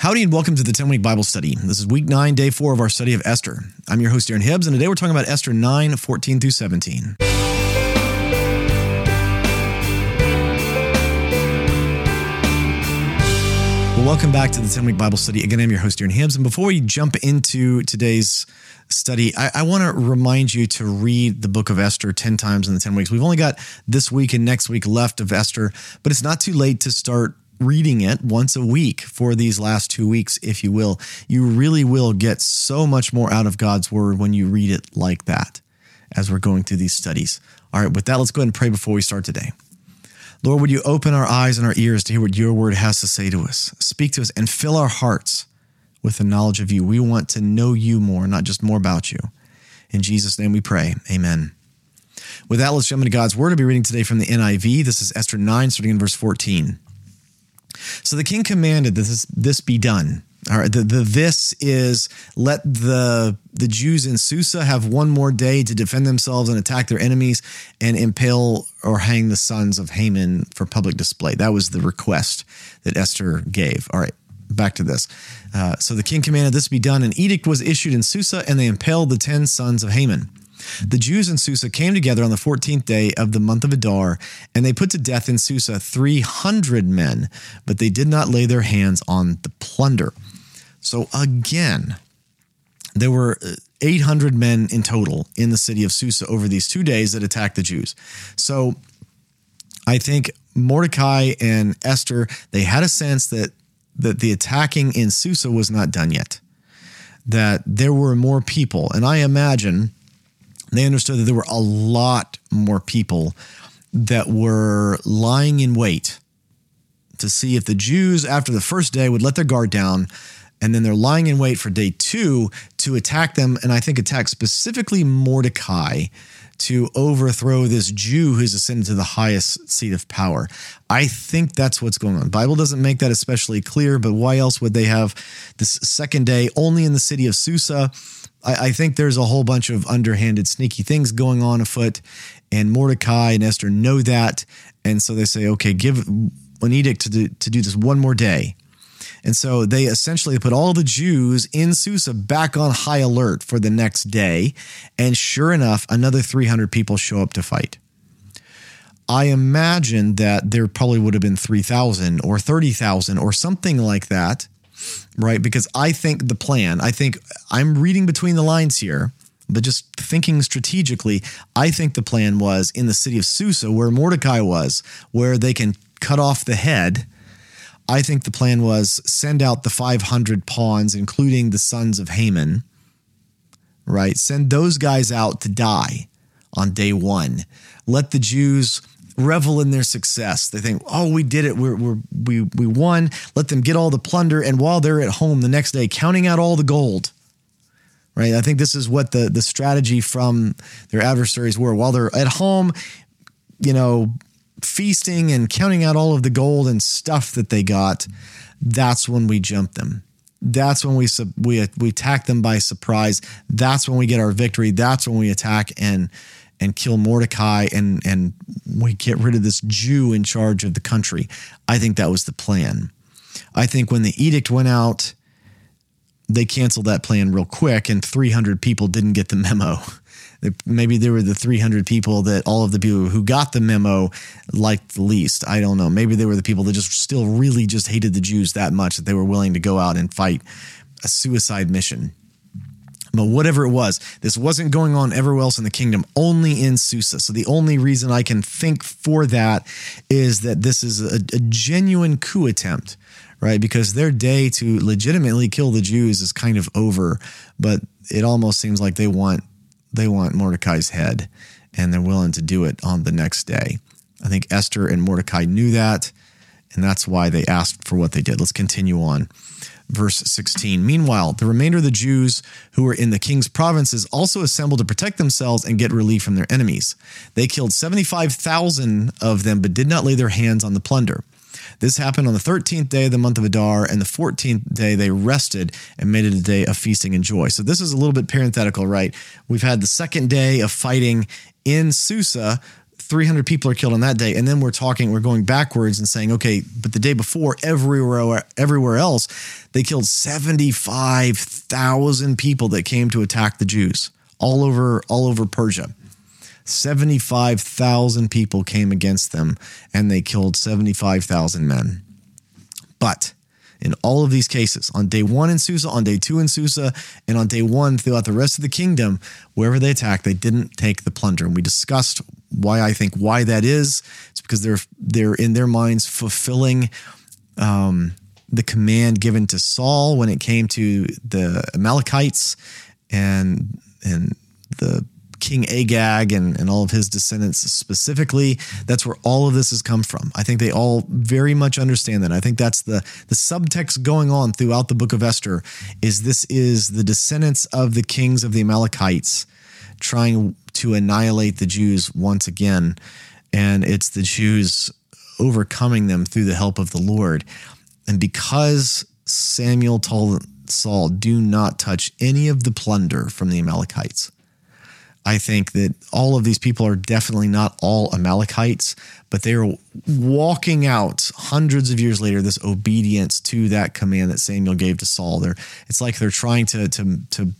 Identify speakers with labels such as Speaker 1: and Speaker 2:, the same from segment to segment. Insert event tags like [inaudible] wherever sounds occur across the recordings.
Speaker 1: Howdy and welcome to the 10 week Bible study. This is week 9, day 4 of our study of Esther. I'm your host, Darren Hibbs, and today we're talking about Esther 9 14 through 17. Well, welcome back to the 10 week Bible study. Again, I'm your host, Darren Hibbs. And before we jump into today's study, I, I want to remind you to read the book of Esther 10 times in the 10 weeks. We've only got this week and next week left of Esther, but it's not too late to start reading it once a week for these last two weeks, if you will. You really will get so much more out of God's word when you read it like that as we're going through these studies. All right, with that, let's go ahead and pray before we start today. Lord, would you open our eyes and our ears to hear what your word has to say to us? Speak to us and fill our hearts with the knowledge of you. We want to know you more, not just more about you. In Jesus' name we pray. Amen. With that, let's jump into God's word. I'll be reading today from the NIV. This is Esther 9, starting in verse 14. So the king commanded that this, this be done. All right, the, the this is let the the Jews in Susa have one more day to defend themselves and attack their enemies and impale or hang the sons of Haman for public display. That was the request that Esther gave. All right, back to this. Uh, so the king commanded this be done. An edict was issued in Susa, and they impaled the ten sons of Haman. The Jews in Susa came together on the 14th day of the month of Adar, and they put to death in Susa 300 men, but they did not lay their hands on the plunder. So again, there were uh, 800 men in total in the city of Susa over these two days that attacked the Jews. So I think Mordecai and Esther, they had a sense that that the attacking in Susa was not done yet. That there were more people. And I imagine they understood that there were a lot more people that were lying in wait to see if the Jews, after the first day, would let their guard down. And then they're lying in wait for day two to attack them. And I think attack specifically Mordecai to overthrow this Jew who's ascended to the highest seat of power. I think that's what's going on. Bible doesn't make that especially clear, but why else would they have this second day only in the city of Susa? I, I think there's a whole bunch of underhanded, sneaky things going on afoot, and Mordecai and Esther know that, and so they say, okay, give an edict to do, to do this one more day. And so they essentially put all the Jews in Susa back on high alert for the next day. And sure enough, another 300 people show up to fight. I imagine that there probably would have been 3,000 or 30,000 or something like that right? Because I think the plan, I think I'm reading between the lines here, but just thinking strategically, I think the plan was in the city of Susa, where Mordecai was, where they can cut off the head. I think the plan was send out the 500 pawns, including the sons of Haman, right? Send those guys out to die on day one. Let the Jews revel in their success. They think, "Oh, we did it. We're, we're we we won. Let them get all the plunder." And while they're at home the next day, counting out all the gold, right? I think this is what the the strategy from their adversaries were. While they're at home, you know, feasting and counting out all of the gold and stuff that they got, that's when we jump them. That's when we we we attack them by surprise. That's when we get our victory. That's when we attack and and kill Mordecai and and we get rid of this Jew in charge of the country. I think that was the plan. I think when the edict went out, they canceled that plan real quick, and 300 people didn't get the memo. [laughs] Maybe there were the 300 people that all of the people who got the memo liked the least. I don't know. Maybe they were the people that just still really just hated the Jews that much that they were willing to go out and fight a suicide mission. But whatever it was, this wasn't going on everywhere else in the kingdom, only in Susa. So the only reason I can think for that is that this is a, a genuine coup attempt, right? Because their day to legitimately kill the Jews is kind of over, but it almost seems like they want they want Mordecai's head and they're willing to do it on the next day. I think Esther and Mordecai knew that, and that's why they asked for what they did. Let's continue on verse 16. Meanwhile, the remainder of the Jews who were in the king's provinces also assembled to protect themselves and get relief from their enemies. They killed 75,000 of them, but did not lay their hands on the plunder. This happened on the 13th day of the month of Adar, and the 14th day they rested and made it a day of feasting and joy. So, this is a little bit parenthetical, right? We've had the second day of fighting in Susa 300 people are killed on that day. And then we're talking, we're going backwards and saying, okay, but the day before, everywhere, everywhere else, they killed 75,000 people that came to attack the Jews all over, all over Persia. 75,000 people came against them and they killed 75,000 men. But in all of these cases, on day one in Susa, on day two in Susa, and on day one throughout the rest of the kingdom, wherever they attacked, they didn't take the plunder. And we discussed why I think why that is. It's because they're they're in their minds fulfilling um, the command given to Saul when it came to the Amalekites and and the King Agag and, and all of his descendants specifically. That's where all of this has come from. I think they all very much understand that. I think that's the the subtext going on throughout the book of Esther is this is the descendants of the kings of the Amalekites trying to annihilate the Jews once again. And it's the Jews overcoming them through the help of the Lord. And because Samuel told Saul, do not touch any of the plunder from the Amalekites. I think that all of these people are definitely not all Amalekites, but they are walking out hundreds of years later this obedience to that command that Samuel gave to Saul. They're, it's like they're trying to to to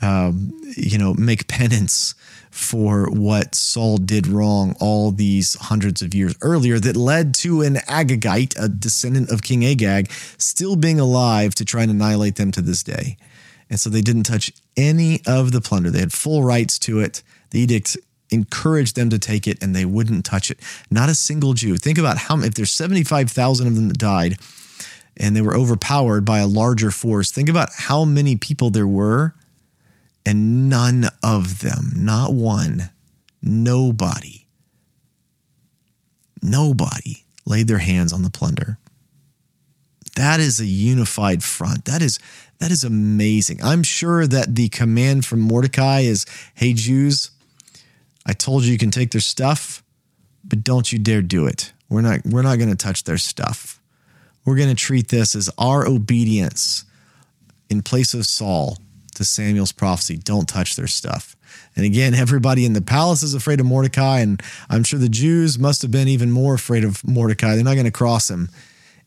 Speaker 1: um, you know make penance for what Saul did wrong all these hundreds of years earlier that led to an Agagite, a descendant of King Agag, still being alive to try and annihilate them to this day. And so they didn't touch any of the plunder. They had full rights to it. The edict encouraged them to take it and they wouldn't touch it. Not a single Jew. Think about how if there's 75,000 of them that died and they were overpowered by a larger force. Think about how many people there were and none of them, not one, nobody, nobody laid their hands on the plunder. That is a unified front. That is that is amazing. I'm sure that the command from Mordecai is, "Hey Jews, I told you you can take their stuff, but don't you dare do it. We're not we're not going to touch their stuff. We're going to treat this as our obedience in place of Saul to Samuel's prophecy. Don't touch their stuff." And again, everybody in the palace is afraid of Mordecai, and I'm sure the Jews must have been even more afraid of Mordecai. They're not going to cross him.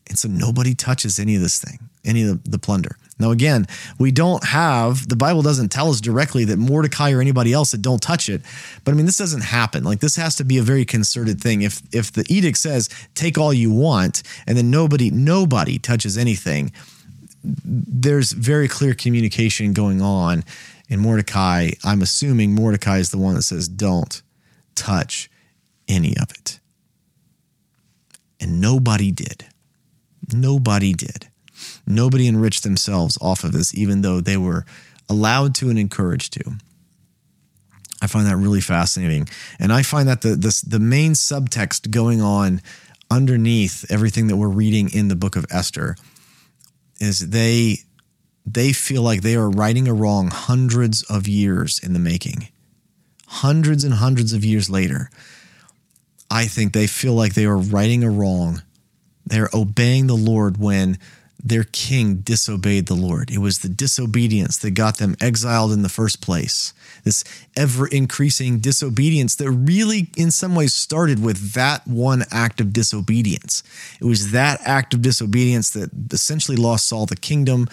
Speaker 1: And so nobody touches any of this thing, any of the, the plunder. Now, again, we don't have, the Bible doesn't tell us directly that Mordecai or anybody else that don't touch it. But I mean, this doesn't happen. Like, this has to be a very concerted thing. If, if the edict says, take all you want, and then nobody, nobody touches anything, there's very clear communication going on. In Mordecai, I'm assuming Mordecai is the one that says, don't touch any of it. And nobody did. Nobody did. Nobody enriched themselves off of this, even though they were allowed to and encouraged to. I find that really fascinating. And I find that the, the, the main subtext going on underneath everything that we're reading in the book of Esther is they they feel like they are righting a wrong hundreds of years in the making. Hundreds and hundreds of years later, I think they feel like they are righting a wrong they're obeying the Lord when their king disobeyed the Lord. It was the disobedience that got them exiled in the first place. This ever increasing disobedience that really, in some ways, started with that one act of disobedience. It was that act of disobedience that essentially lost Saul the kingdom.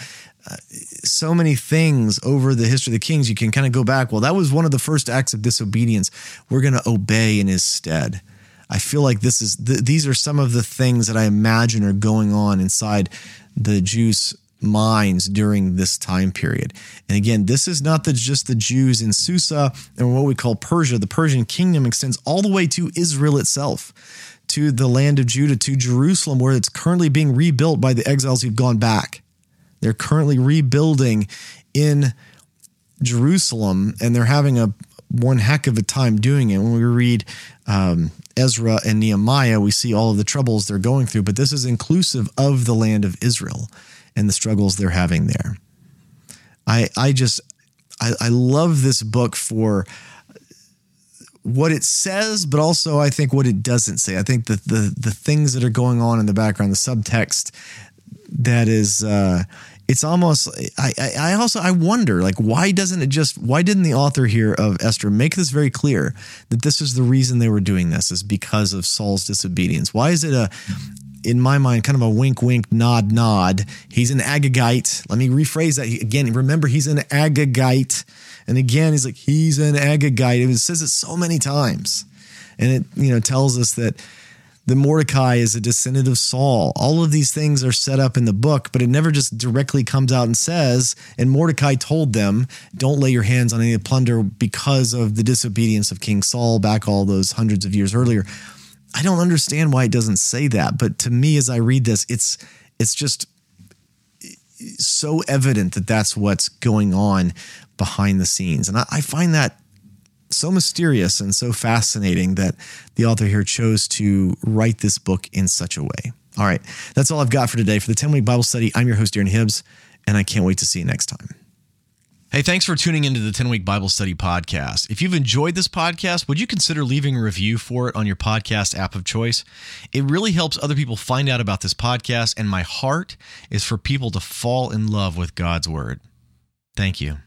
Speaker 1: Uh, so many things over the history of the kings, you can kind of go back. Well, that was one of the first acts of disobedience. We're going to obey in his stead. I feel like this is th- these are some of the things that I imagine are going on inside the Jews' minds during this time period. And again, this is not the, just the Jews in Susa and what we call Persia. The Persian kingdom extends all the way to Israel itself, to the land of Judah, to Jerusalem, where it's currently being rebuilt by the exiles who've gone back. They're currently rebuilding in Jerusalem, and they're having a one heck of a time doing it. When we read um, Ezra and Nehemiah, we see all of the troubles they're going through, but this is inclusive of the land of Israel and the struggles they're having there. I I just I, I love this book for what it says, but also I think what it doesn't say. I think that the the things that are going on in the background, the subtext, that is uh it's almost I, I also i wonder like why doesn't it just why didn't the author here of esther make this very clear that this is the reason they were doing this is because of saul's disobedience? Why is it a in my mind kind of a wink wink nod nod? He's an agagite. Let me rephrase that. Again remember he's an agagite. And again he's like he's an agagite. It says it so many times. And it you know tells us that the Mordecai is a descendant of Saul. All of these things are set up in the book, but it never just directly comes out and says, and Mordecai told them, don't lay your hands on any plunder because of the disobedience of King Saul back all those hundreds of years earlier. I don't understand why it doesn't say that, but to me as I read this, it's it's just so evident that that's what's going on behind the scenes. And I, I find that so mysterious and so fascinating that the author here chose to write this book in such a way. All right, that's all I've got for today. For the 10 week Bible study, I'm your host, Darren Hibbs, and I can't wait to see you next time. Hey, thanks for tuning into the 10 week Bible study podcast. If you've enjoyed this podcast, would you consider leaving a review for it on your podcast app of choice? It really helps other people find out about this podcast, and my heart is for people to fall in love with God's word. Thank you.